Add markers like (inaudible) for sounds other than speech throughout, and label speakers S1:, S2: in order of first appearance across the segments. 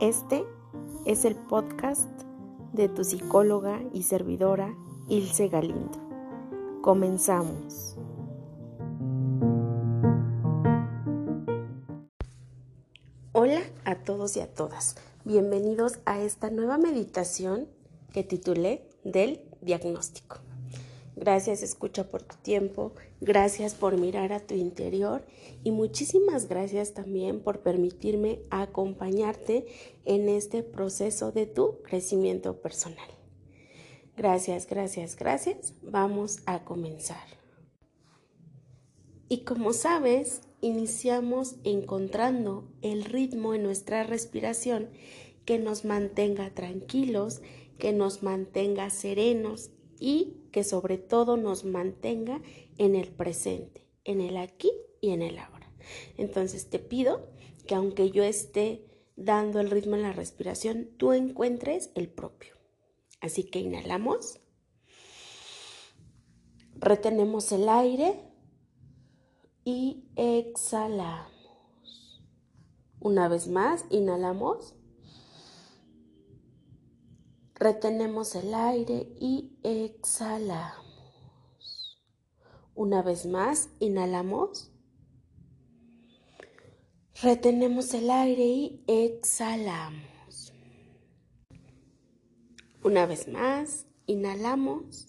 S1: Este es el podcast de tu psicóloga y servidora Ilse Galindo. Comenzamos. Hola a todos y a todas. Bienvenidos a esta nueva meditación que titulé del diagnóstico. Gracias escucha por tu tiempo, gracias por mirar a tu interior y muchísimas gracias también por permitirme acompañarte en este proceso de tu crecimiento personal. Gracias, gracias, gracias. Vamos a comenzar. Y como sabes, iniciamos encontrando el ritmo en nuestra respiración que nos mantenga tranquilos, que nos mantenga serenos y que sobre todo nos mantenga en el presente, en el aquí y en el ahora. Entonces te pido que aunque yo esté dando el ritmo en la respiración, tú encuentres el propio. Así que inhalamos, retenemos el aire y exhalamos. Una vez más, inhalamos Retenemos el aire y exhalamos. Una vez más, inhalamos. Retenemos el aire y exhalamos. Una vez más, inhalamos.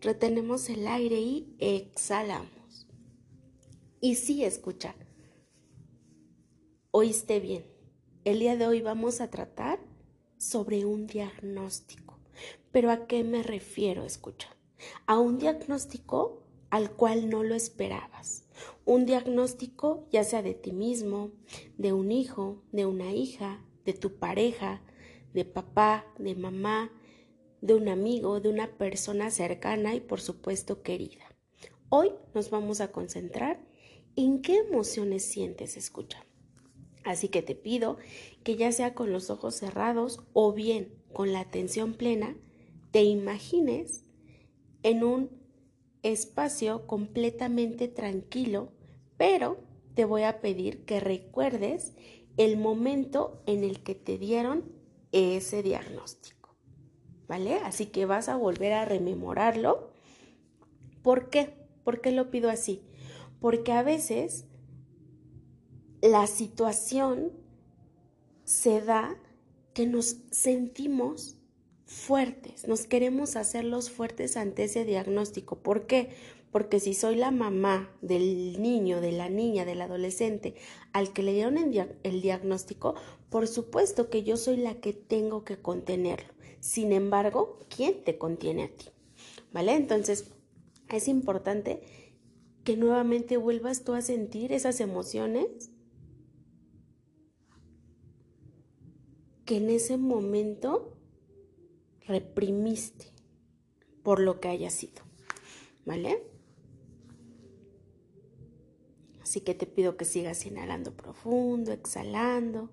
S1: Retenemos el aire y exhalamos. Y sí, escucha. Oíste bien. El día de hoy vamos a tratar sobre un diagnóstico. ¿Pero a qué me refiero? Escucha. A un diagnóstico al cual no lo esperabas. Un diagnóstico ya sea de ti mismo, de un hijo, de una hija, de tu pareja, de papá, de mamá, de un amigo, de una persona cercana y por supuesto querida. Hoy nos vamos a concentrar en qué emociones sientes, escucha. Así que te pido que ya sea con los ojos cerrados o bien con la atención plena, te imagines en un espacio completamente tranquilo, pero te voy a pedir que recuerdes el momento en el que te dieron ese diagnóstico. ¿Vale? Así que vas a volver a rememorarlo. ¿Por qué? ¿Por qué lo pido así? Porque a veces la situación se da que nos sentimos fuertes, nos queremos hacerlos fuertes ante ese diagnóstico. ¿Por qué? Porque si soy la mamá del niño, de la niña, del adolescente al que le dieron el, diagnóstico, por supuesto que yo soy la que tengo que contenerlo. Sin embargo, ¿quién te contiene a ti? ¿Vale? Entonces, es importante que nuevamente vuelvas tú a sentir esas emociones que en ese momento reprimiste por lo que haya sido. ¿Vale? Así que te pido que sigas inhalando profundo, exhalando.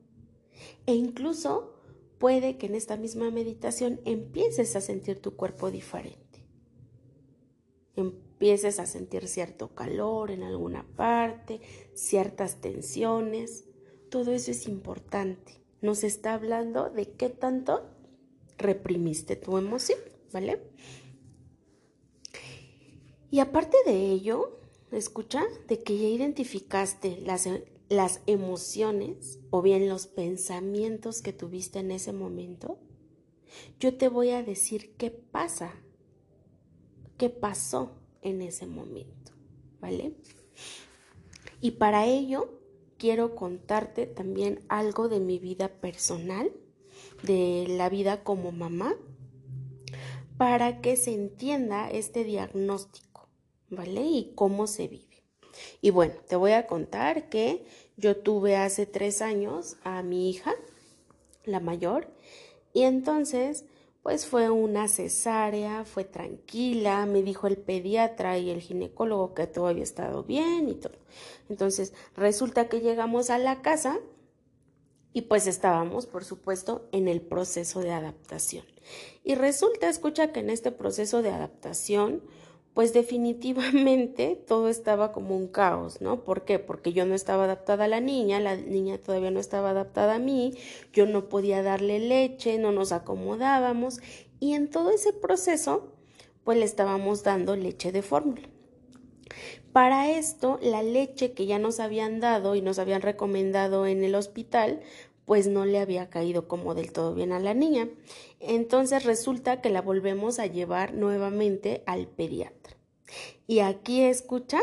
S1: E incluso puede que en esta misma meditación empieces a sentir tu cuerpo diferente. Empieces a sentir cierto calor en alguna parte, ciertas tensiones. Todo eso es importante nos está hablando de qué tanto reprimiste tu emoción, ¿vale? Y aparte de ello, escucha, de que ya identificaste las, las emociones o bien los pensamientos que tuviste en ese momento, yo te voy a decir qué pasa, qué pasó en ese momento, ¿vale? Y para ello quiero contarte también algo de mi vida personal, de la vida como mamá, para que se entienda este diagnóstico, ¿vale? Y cómo se vive. Y bueno, te voy a contar que yo tuve hace tres años a mi hija, la mayor, y entonces pues fue una cesárea, fue tranquila, me dijo el pediatra y el ginecólogo que todo había estado bien y todo. Entonces, resulta que llegamos a la casa y pues estábamos, por supuesto, en el proceso de adaptación. Y resulta, escucha que en este proceso de adaptación, pues definitivamente todo estaba como un caos, ¿no? ¿Por qué? Porque yo no estaba adaptada a la niña, la niña todavía no estaba adaptada a mí, yo no podía darle leche, no nos acomodábamos y en todo ese proceso pues le estábamos dando leche de fórmula. Para esto, la leche que ya nos habían dado y nos habían recomendado en el hospital, pues no le había caído como del todo bien a la niña. Entonces resulta que la volvemos a llevar nuevamente al pediatra. Y aquí escucha,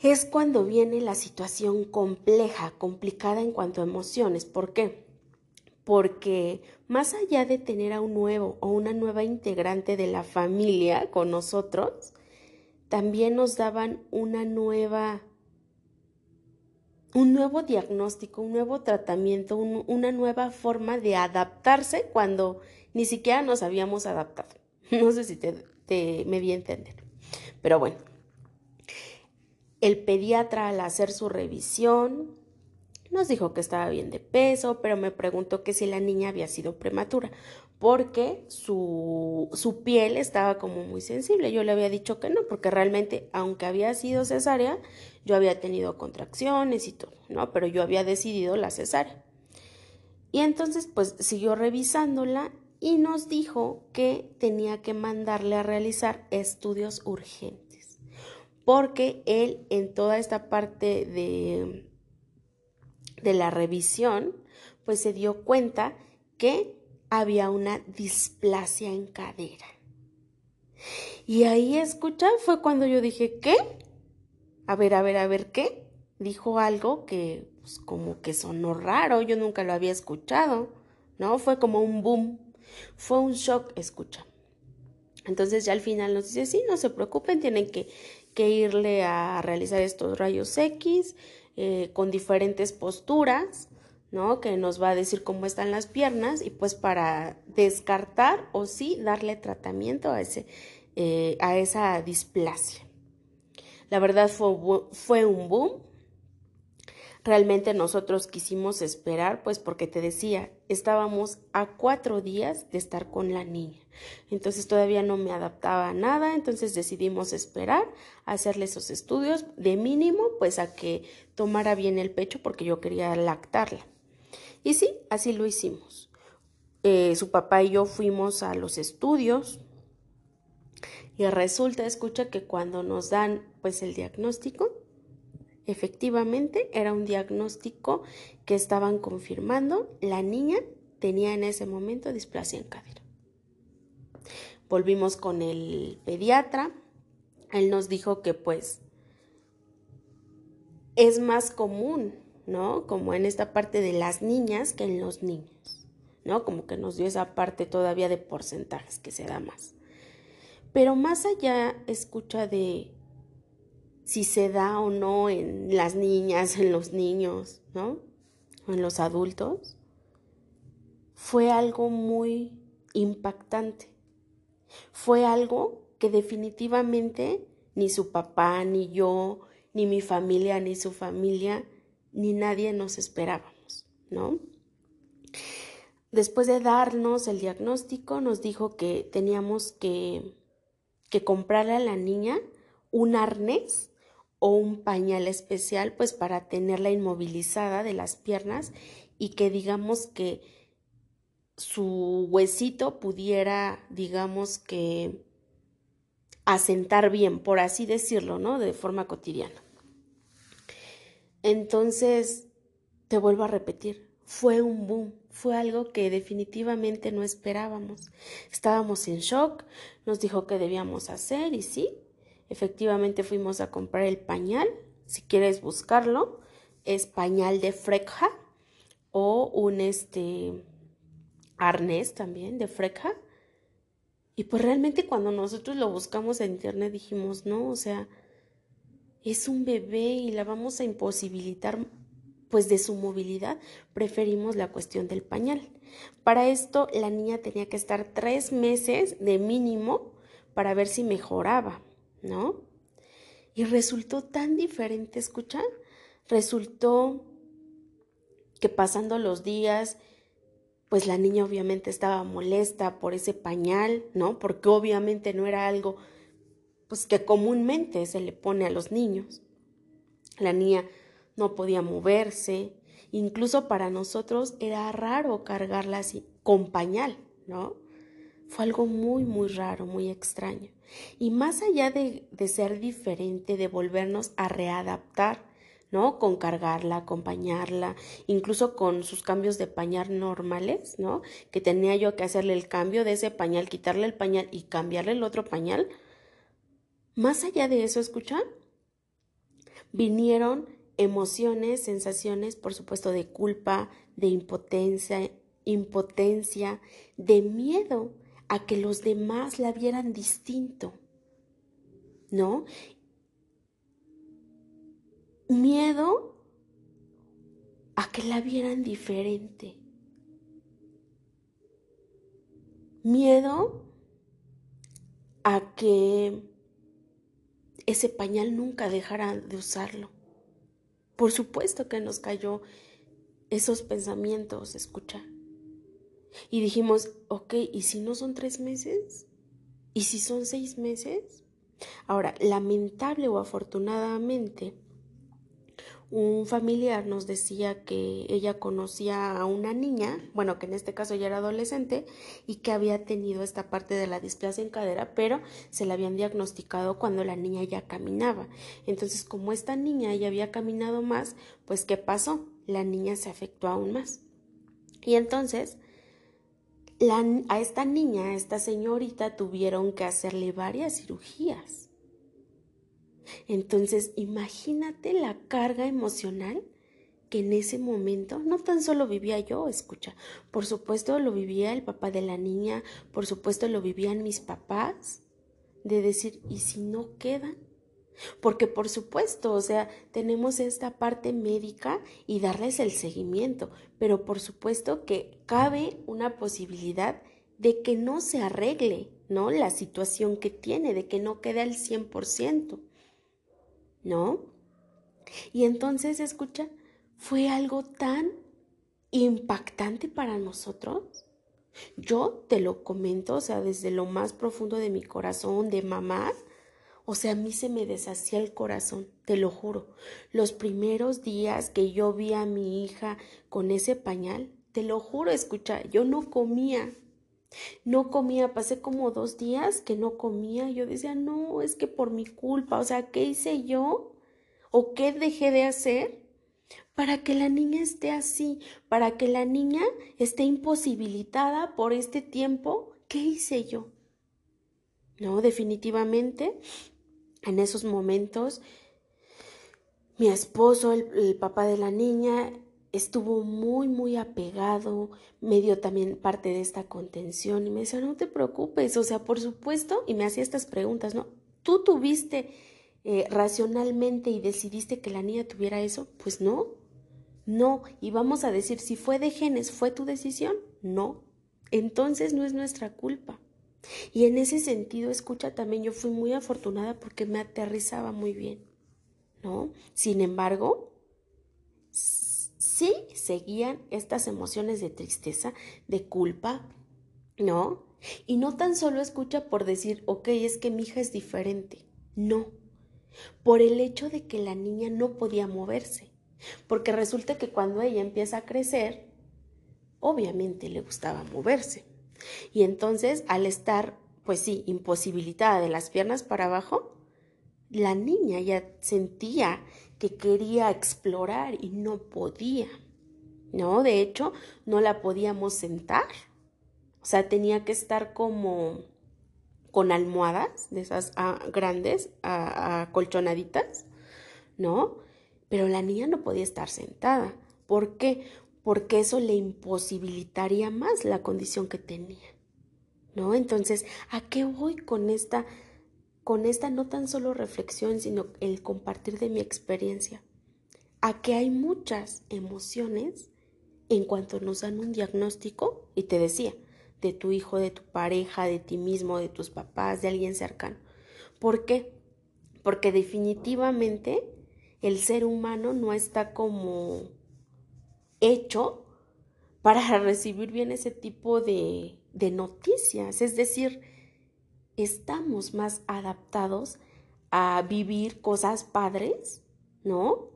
S1: es cuando viene la situación compleja, complicada en cuanto a emociones. ¿Por qué? Porque más allá de tener a un nuevo o una nueva integrante de la familia con nosotros, también nos daban una nueva un nuevo diagnóstico, un nuevo tratamiento, una nueva forma de adaptarse cuando ni siquiera nos habíamos adaptado. (laughs) No sé si te, me di a entender. Pero bueno, el pediatra al hacer su revisión nos dijo que estaba bien de peso, pero me preguntó que si la niña había sido prematura porque su, su, piel estaba como muy sensible. Yo le había dicho que no, porque realmente, aunque había sido cesárea, yo había tenido contracciones y todo, ¿no? Pero yo había decidido la cesárea. Y entonces, pues siguió revisándola y nos dijo que tenía que mandarle a realizar estudios urgentes, porque él en toda esta parte de, de la revisión, pues se dio cuenta que había una displasia en cadera. Y ahí escucha, fue cuando yo dije, ¿qué? A ver, a ver, a ver, ¿qué? Dijo algo que pues, como que sonó raro, yo nunca lo había escuchado, ¿no? Fue como un boom, fue un shock, escucha. Entonces ya al final nos dice, sí, no se preocupen, tienen que, que irle a realizar estos rayos X eh, con diferentes posturas, ¿no? Que nos va a decir cómo están las piernas y pues para descartar o sí darle tratamiento a, ese, eh, a esa displasia. La verdad fue, fue un boom. Realmente nosotros quisimos esperar, pues porque te decía, estábamos a cuatro días de estar con la niña. Entonces todavía no me adaptaba a nada, entonces decidimos esperar, hacerle esos estudios de mínimo, pues a que tomara bien el pecho porque yo quería lactarla. Y sí, así lo hicimos. Eh, su papá y yo fuimos a los estudios y resulta, escucha que cuando nos dan pues el diagnóstico, efectivamente era un diagnóstico que estaban confirmando, la niña tenía en ese momento displasia en cadera. Volvimos con el pediatra, él nos dijo que pues es más común ¿no? Como en esta parte de las niñas que en los niños, ¿no? Como que nos dio esa parte todavía de porcentajes que se da más. Pero más allá, escucha de si se da o no en las niñas, en los niños, ¿no? O en los adultos, fue algo muy impactante. Fue algo que definitivamente ni su papá, ni yo, ni mi familia, ni su familia ni nadie nos esperábamos, ¿no? Después de darnos el diagnóstico, nos dijo que teníamos que, que comprarle a la niña un arnés o un pañal especial, pues para tenerla inmovilizada de las piernas y que digamos que su huesito pudiera, digamos que, asentar bien, por así decirlo, ¿no? De forma cotidiana. Entonces, te vuelvo a repetir, fue un boom, fue algo que definitivamente no esperábamos. Estábamos en shock, nos dijo que debíamos hacer y sí, efectivamente fuimos a comprar el pañal, si quieres buscarlo, es pañal de freja o un este arnés también de freja. Y pues realmente cuando nosotros lo buscamos en internet dijimos, no, o sea, es un bebé y la vamos a imposibilitar pues de su movilidad, preferimos la cuestión del pañal. Para esto la niña tenía que estar tres meses de mínimo para ver si mejoraba, ¿no? Y resultó tan diferente, escucha, resultó que pasando los días pues la niña obviamente estaba molesta por ese pañal, ¿no? Porque obviamente no era algo pues que comúnmente se le pone a los niños. La niña no podía moverse, incluso para nosotros era raro cargarla así con pañal, ¿no? Fue algo muy, muy raro, muy extraño. Y más allá de, de ser diferente, de volvernos a readaptar, ¿no? Con cargarla, acompañarla, incluso con sus cambios de pañal normales, ¿no? Que tenía yo que hacerle el cambio de ese pañal, quitarle el pañal y cambiarle el otro pañal. Más allá de eso, ¿escuchan? Vinieron emociones, sensaciones, por supuesto, de culpa, de impotencia, impotencia, de miedo a que los demás la vieran distinto, ¿no? miedo a que la vieran diferente. Miedo a que ese pañal nunca dejara de usarlo. Por supuesto que nos cayó esos pensamientos, escucha. Y dijimos, ok, ¿y si no son tres meses? ¿Y si son seis meses? Ahora, lamentable o afortunadamente, un familiar nos decía que ella conocía a una niña, bueno, que en este caso ya era adolescente, y que había tenido esta parte de la displasia en cadera, pero se la habían diagnosticado cuando la niña ya caminaba. Entonces, como esta niña ya había caminado más, pues ¿qué pasó? La niña se afectó aún más. Y entonces, a esta niña, a esta señorita, tuvieron que hacerle varias cirugías entonces, imagínate la carga emocional que en ese momento no tan solo vivía yo, escucha, por supuesto lo vivía el papá de la niña, por supuesto lo vivían mis papás, de decir, ¿y si no quedan? Porque por supuesto, o sea, tenemos esta parte médica y darles el seguimiento, pero por supuesto que cabe una posibilidad de que no se arregle, ¿no? La situación que tiene, de que no quede al 100%. ¿no? Y entonces, escucha, fue algo tan impactante para nosotros. Yo te lo comento, o sea, desde lo más profundo de mi corazón, de mamá, o sea, a mí se me deshacía el corazón, te lo juro. Los primeros días que yo vi a mi hija con ese pañal, te lo juro, escucha, yo no comía, no comía, pasé como dos días que no comía. Yo decía, no, es que por mi culpa, o sea, ¿qué hice yo? ¿O qué dejé de hacer para que la niña esté así? Para que la niña esté imposibilitada por este tiempo. ¿Qué hice yo? No, definitivamente, en esos momentos, mi esposo, el, papá de la niña, estuvo muy, muy apegado, me dio también parte de esta contención y me decía, no te preocupes, o sea, por supuesto, y me hacía estas preguntas, ¿no? ¿Tú tuviste eh, racionalmente y decidiste que la niña tuviera eso? Pues no, no, y vamos a decir, si fue de genes, ¿fue tu decisión? No, entonces no es nuestra culpa. Y en ese sentido, escucha, también yo fui muy afortunada porque me aterrizaba muy bien, ¿no? Sin embargo, sí seguían estas emociones de tristeza, de culpa, ¿no? Y no tan solo escucha por decir, ok, es que mi hija es diferente, no, por el hecho de que la niña no podía moverse, porque resulta que cuando ella empieza a crecer, obviamente le gustaba moverse. Y entonces, al estar, pues sí, imposibilitada de las piernas para abajo, la niña ya sentía que quería explorar y no podía. No, de hecho, no la podíamos sentar. O sea, tenía que estar como con almohadas de esas ah, grandes, acolchonaditas, ¿no? Pero la niña no podía estar sentada. ¿Por qué? Porque eso le imposibilitaría más la condición que tenía. ¿No? Entonces, ¿a qué voy con esta con esta no tan solo reflexión, sino el compartir de mi experiencia, a que hay muchas emociones en cuanto nos dan un diagnóstico, y te decía, de tu hijo, de tu pareja, de ti mismo, de tus papás, de alguien cercano. ¿Por qué? Porque definitivamente el ser humano no está como hecho para recibir bien ese tipo de, de noticias. Es decir, estamos más adaptados a vivir cosas padres, ¿no?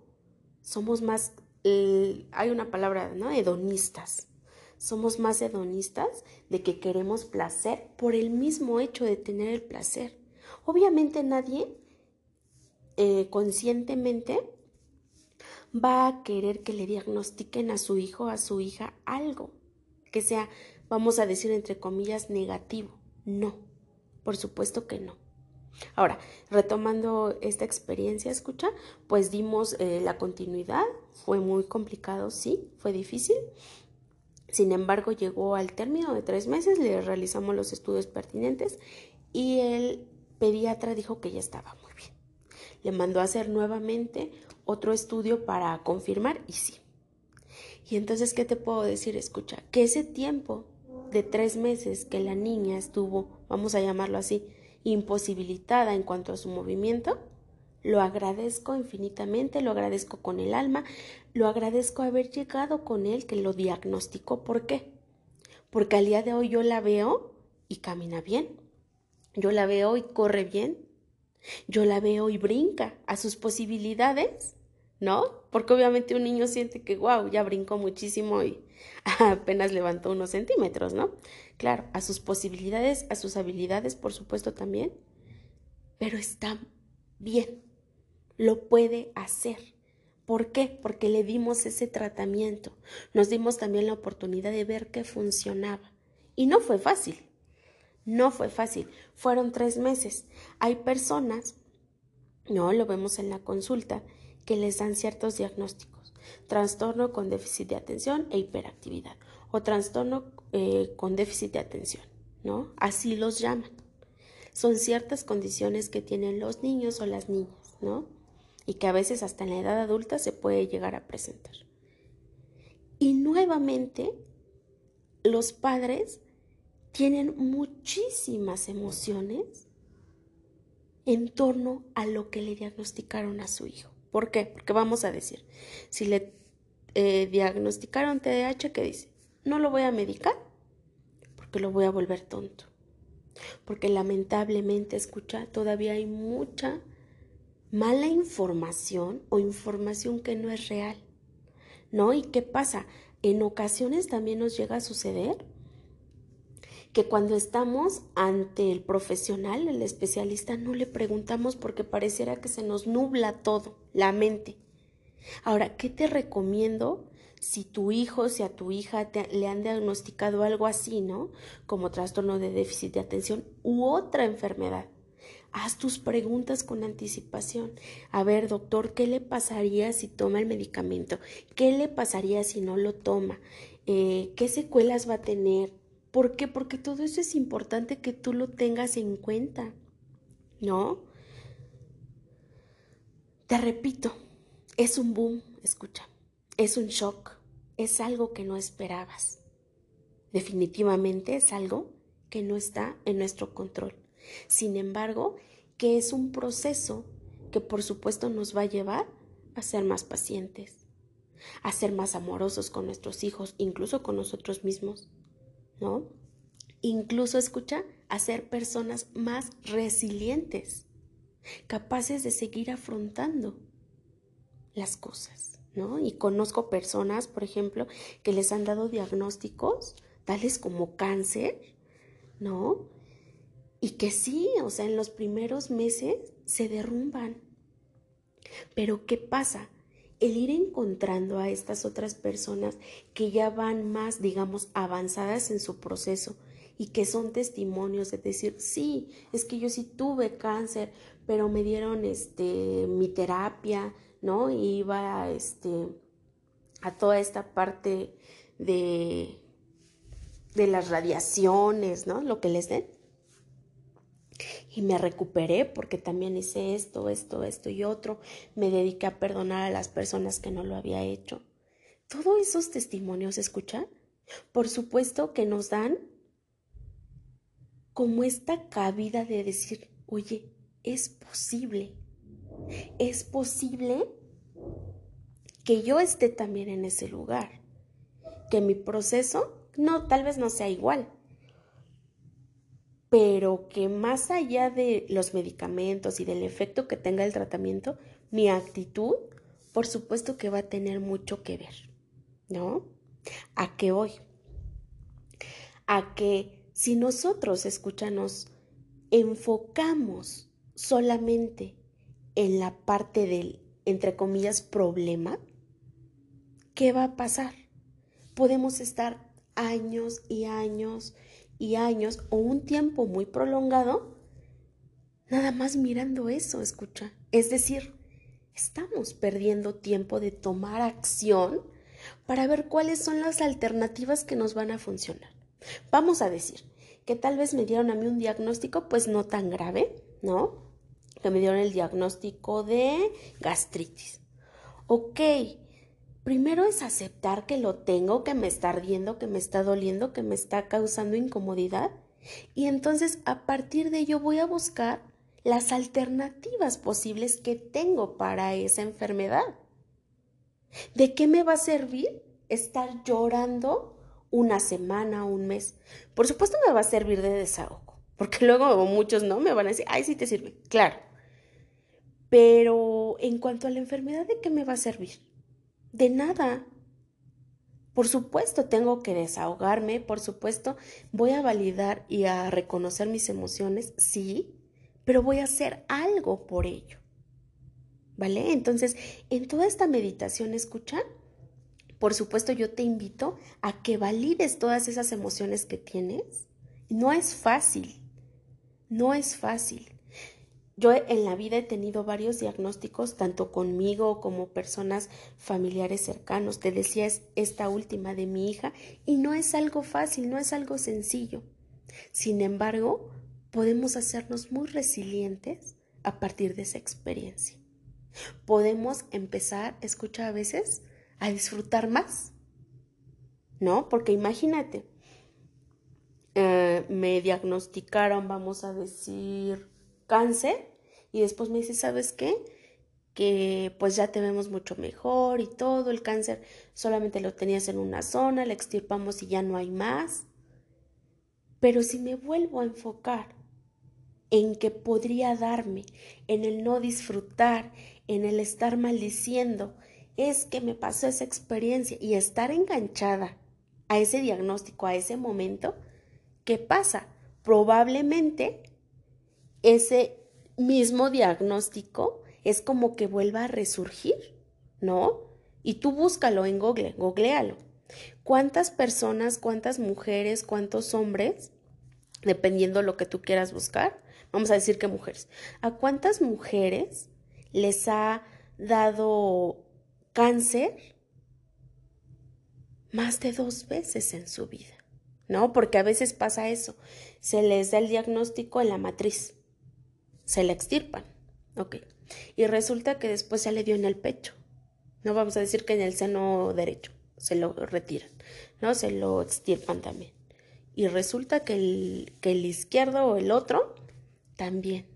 S1: Somos más, hay una palabra, ¿no? Hedonistas. Somos más hedonistas de que queremos placer por el mismo hecho de tener el placer. Obviamente nadie eh, conscientemente va a querer que le diagnostiquen a su hijo o a su hija algo que sea, vamos a decir entre comillas, negativo. No, por supuesto que no. Ahora, retomando esta experiencia, escucha, pues dimos eh, la continuidad, fue muy complicado, sí, fue difícil. Sin embargo, llegó al término de tres meses, le realizamos los estudios pertinentes y el pediatra dijo que ya bien. Le mandó a hacer nuevamente otro estudio para confirmar y sí. Y entonces, ¿qué te puedo decir? Escucha, que ese tiempo de tres meses que la niña estuvo, vamos a llamarlo así, imposibilitada en cuanto a su movimiento, lo agradezco infinitamente, lo agradezco con el alma, lo agradezco haber llegado con él que lo diagnosticó. ¿Por qué? Porque al día de hoy yo la veo y camina bien. Yo la veo y corre bien. Yo la veo y brinca a sus posibilidades, ¿no? Porque obviamente un niño siente que, wow, ya brincó muchísimo y (laughs) apenas levantó unos centímetros, ¿no? Claro, a sus posibilidades, a sus habilidades, por supuesto también, pero está bien, lo puede hacer. ¿Por qué? Porque le dimos ese tratamiento, nos dimos también la oportunidad de ver que funcionaba. Y no fue fácil, no fue fácil, fueron tres meses. Hay personas, no lo vemos en la consulta, que les dan ciertos diagnósticos, trastorno con déficit de atención e hiperactividad o trastorno eh, con déficit de atención, ¿no? Así los llaman. Son ciertas condiciones que tienen los niños o las niñas, ¿no? Y que a veces hasta en la edad adulta se puede llegar a presentar. Y nuevamente, los padres tienen muchísimas emociones en torno a lo que le diagnosticaron a su hijo. ¿Por qué? Porque vamos a decir, si le eh, diagnosticaron TDAH, ¿qué dice? No lo voy a medicar porque lo voy a volver tonto. Porque lamentablemente, escucha, todavía hay mucha mala información o información que no es real. ¿No? ¿Y qué pasa? En ocasiones también nos llega a suceder que cuando estamos ante el profesional, el especialista, no le preguntamos porque pareciera que se nos nubla todo, la mente. Ahora, ¿qué te recomiendo si tu hijo, si a tu hija le han diagnosticado algo así, ¿no? Como trastorno de déficit de atención u otra enfermedad? Haz tus preguntas con anticipación. A ver, doctor, ¿qué le pasaría si toma el medicamento? ¿Qué le pasaría si no lo toma? Eh, ¿Qué secuelas va a tener? ¿Por qué? Porque todo eso es importante que tú lo tengas en cuenta, ¿no? Te repito, es un boom, escucha, es un shock, es algo que no esperabas. Definitivamente es algo que no está en nuestro control. Sin embargo, que es un proceso que por supuesto nos va a llevar a ser más pacientes, a ser más amorosos con nuestros hijos, incluso con nosotros mismos ¿no? Incluso escucha a ser personas más resilientes, capaces de seguir afrontando las cosas, ¿no? Y conozco personas, por ejemplo, que les han dado diagnósticos tales como cáncer, ¿no? Y que sí, o sea, en los primeros meses se derrumban. Pero ¿qué pasa? El ir encontrando a estas otras personas que ya van más, digamos, avanzadas en su proceso y que son testimonios de decir, sí, es que yo sí tuve cáncer, pero me dieron este mi terapia, ¿no? Y iba este a toda esta parte de de las radiaciones, ¿no? Lo que les den y me recuperé porque también hice esto, esto, esto y otro. Me dediqué a perdonar a las personas que no lo había hecho. Todos esos testimonios, ¿escucha? Por supuesto que nos dan como esta cabida de decir, oye, es posible, es posible que yo esté también en ese lugar, que mi proceso no, tal vez no sea igual, pero que más allá de los medicamentos y del efecto que tenga el tratamiento, mi actitud, por supuesto que va a tener mucho que ver, ¿no? ¿A qué voy? A que si nosotros, escúchanos, enfocamos solamente en la parte del, entre comillas, problema, ¿qué va a pasar? Podemos estar años y años y años o un tiempo muy prolongado nada más mirando eso, escucha. Es decir, estamos perdiendo tiempo de tomar acción para ver cuáles son las alternativas que nos van a funcionar. Vamos a decir que tal vez me dieron a mí un diagnóstico pues no tan grave, ¿no? Que me dieron el diagnóstico de gastritis. Ok, Primero es aceptar que lo tengo, que me está ardiendo, que me está doliendo, que me está causando incomodidad. Y entonces a partir de ello voy a buscar las alternativas posibles que tengo para esa enfermedad. ¿De qué me va a servir estar llorando una semana, un mes? Por supuesto me va a servir de desahogo, porque luego muchos no me van a decir, ay, sí te sirve, claro. Pero en cuanto a la enfermedad, ¿de qué me va a servir? De nada. Por supuesto, tengo que desahogarme, por supuesto, voy a validar y a reconocer mis emociones, sí, pero voy a hacer algo por ello. ¿Vale? Entonces, en toda esta meditación, escucha, por supuesto, yo te invito a que valides todas esas emociones que tienes. No es fácil, no es fácil. Yo en la vida he tenido varios diagnósticos, tanto conmigo como personas familiares cercanos. Te decía es esta última de mi hija y no es algo fácil, no es algo sencillo. Sin embargo, podemos hacernos muy resilientes a partir de esa experiencia. Podemos empezar, escucha a veces, a disfrutar más. ¿No? Porque imagínate, eh, me diagnosticaron, vamos a decir, cáncer y después me dice, ¿sabes qué? Que pues ya te vemos mucho mejor y todo, el cáncer solamente lo tenías en una zona, le extirpamos y ya no hay más. Pero si me vuelvo a enfocar en que podría darme, en el no disfrutar, en el estar maldiciendo, es que me pasó esa experiencia y estar enganchada a ese diagnóstico, a ese momento, ¿qué pasa? Probablemente ese mismo diagnóstico es como que vuelva a resurgir, ¿no? Y tú búscalo en Google, googlealo. ¿Cuántas personas, cuántas mujeres, cuántos hombres, dependiendo lo que tú quieras buscar, vamos a decir que mujeres, ¿a cuántas mujeres les ha dado cáncer más de dos veces en su vida? ¿No? Porque a veces pasa eso, se les da el diagnóstico en la matriz se la extirpan. Ok. Y resulta que después se le dio en el pecho. No vamos a decir que en el seno derecho. Se lo retiran. ¿No? Se lo extirpan también. Y resulta que el, que el izquierdo o el otro también.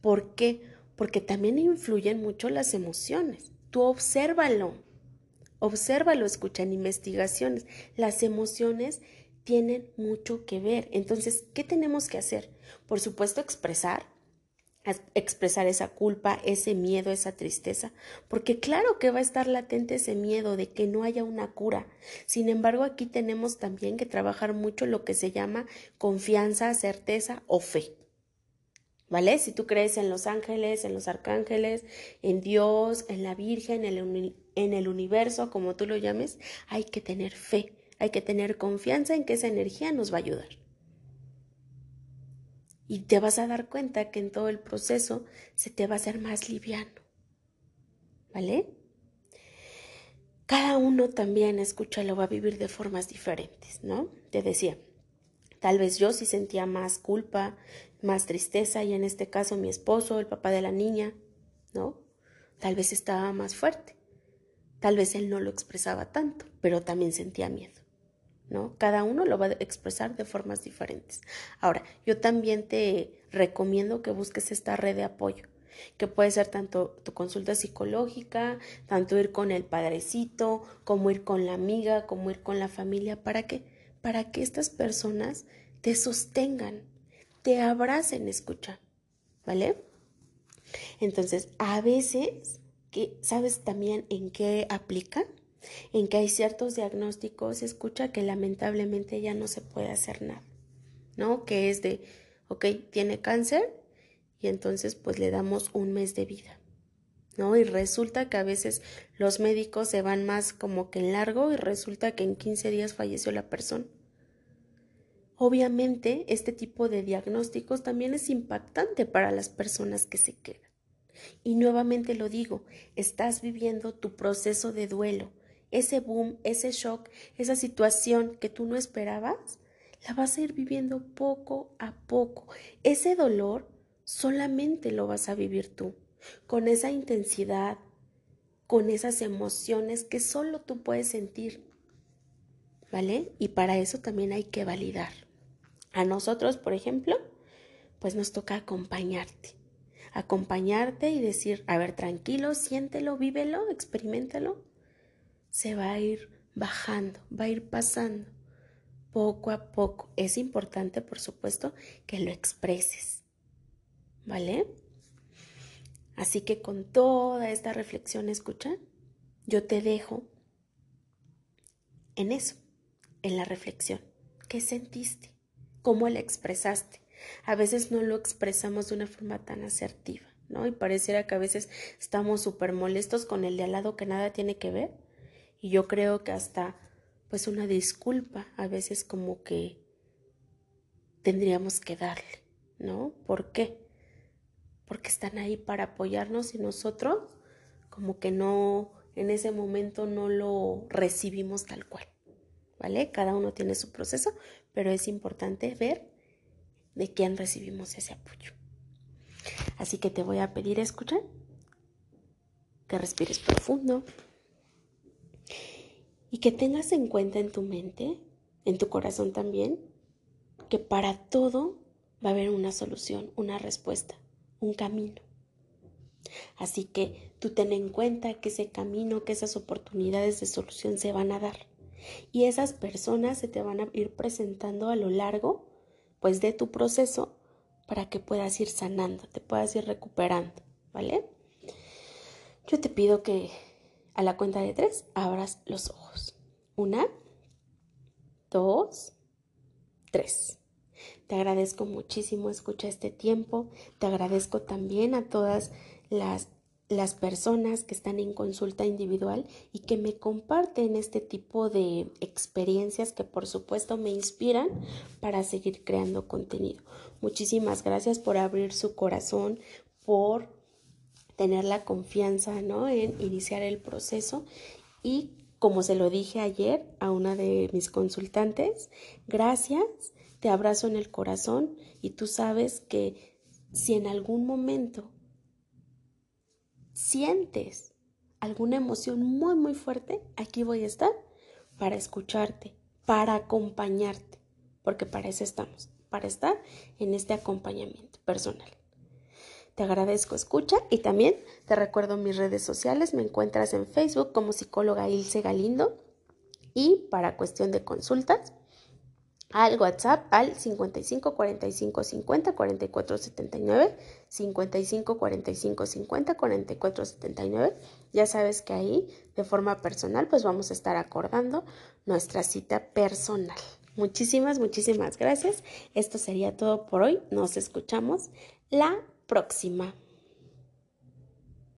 S1: ¿Por qué? Porque también influyen mucho las emociones. Tú obsérvalo. Obsérvalo, escucha en investigaciones. Las emociones tienen mucho que ver. Entonces, ¿qué tenemos que hacer? Por supuesto, expresar, expresar esa culpa, ese miedo, esa tristeza, porque claro que va a estar latente ese miedo de que no haya una cura. Sin embargo, aquí tenemos también que trabajar mucho lo que se llama confianza, certeza o fe. ¿Vale? Si tú crees en los ángeles, en los arcángeles, en Dios, en la Virgen, en el, universo, como tú lo llames, hay que tener fe, hay que tener confianza en que esa energía nos va a ayudar y te vas a dar cuenta que en todo el proceso se te va a hacer más liviano. ¿Vale? Cada uno también, escúchalo, va a vivir de formas diferentes, ¿no? Te decía, tal vez yo sí sentía más culpa, más tristeza y en este caso mi esposo, el papá de la niña, ¿no? Tal vez estaba más fuerte. Tal vez él no lo expresaba tanto, pero también sentía miedo. ¿No? Cada uno lo va a expresar de formas diferentes. Ahora, yo también te recomiendo que busques esta red de apoyo. que puede ser tanto tu consulta psicológica, tanto ir con el padrecito, como ir con la amiga, como ir con la familia, ¿para qué? Para que estas personas te sostengan, te abracen, escucha, ¿vale? Entonces, a veces, ¿sabes también en qué aplica? En que hay ciertos diagnósticos, escucha que lamentablemente ya no se puede hacer nada, ¿no? Que es de, ok, tiene cáncer, y entonces pues le damos un mes de vida. ¿No? Y resulta que a veces los médicos se van más como que en largo y resulta que en 15 días falleció la persona. Obviamente, este tipo de diagnósticos también es impactante para las personas que se quedan. Y nuevamente lo digo, estás viviendo tu proceso de duelo, ese boom, ese shock, esa situación que tú no esperabas, la vas a ir viviendo poco a poco. Ese dolor solamente lo vas a vivir tú, con esa intensidad, con esas emociones que solo tú puedes sentir. ¿Vale? Y para eso también hay que validar. A nosotros, por ejemplo, pues nos toca acompañarte. Acompañarte y decir, a ver, tranquilo, siéntelo, vívelo, experimentalo. Se va a ir bajando, va a ir pasando poco a poco. Es importante, por supuesto, que lo expreses ¿vale? Así que con toda esta reflexión, escucha, yo te dejo en eso, en la reflexión. ¿Qué sentiste? ¿Cómo la expresaste? A veces no lo expresamos de una forma tan asertiva, ¿no? Y pareciera que a veces estamos súper molestos con el de al lado que nada tiene que ver. Y yo creo que hasta, pues, una disculpa a veces como que tendríamos que darle, ¿no? ¿Por qué? porque están ahí para apoyarnos y nosotros como que no, en ese momento no lo recibimos tal cual, ¿vale? Cada uno tiene su proceso, pero es importante ver de quién recibimos ese apoyo. Así que te voy a pedir, escucha, que respires profundo y que tengas en cuenta en tu mente, en tu corazón también, que para todo va a haber una solución, una respuesta un camino. Así que tú ten en cuenta que ese camino, que esas oportunidades de solución se van a dar. Y esas personas se te van a ir presentando a lo largo, pues, de tu proceso para que puedas ir sanando, te puedas ir recuperando, ¿vale? Yo te pido que a la cuenta de tres abras los ojos. Una, dos, tres. Te agradezco muchísimo, escucha este tiempo. Te agradezco también a todas las, las personas que están en consulta individual y que me comparten este tipo de experiencias que por supuesto me inspiran para seguir creando contenido. Muchísimas gracias por abrir su corazón, por tener la confianza ¿no? en iniciar el proceso y como se lo dije ayer a una de mis consultantes, gracias te abrazo en el corazón y tú sabes que si en algún momento sientes alguna emoción muy muy fuerte, aquí voy a estar para escucharte, para acompañarte, porque para eso estamos, para estar en este acompañamiento personal. Te agradezco escucha y también te recuerdo mis redes sociales, me encuentras en Facebook como psicóloga Ilse Galindo. Y para cuestión de consultas al WhatsApp al 55 45 50 44 79 55 45 50 44 79 ya sabes que ahí de forma personal pues vamos a estar acordando nuestra cita personal. Muchísimas muchísimas gracias. Esto sería todo por hoy. Nos escuchamos la próxima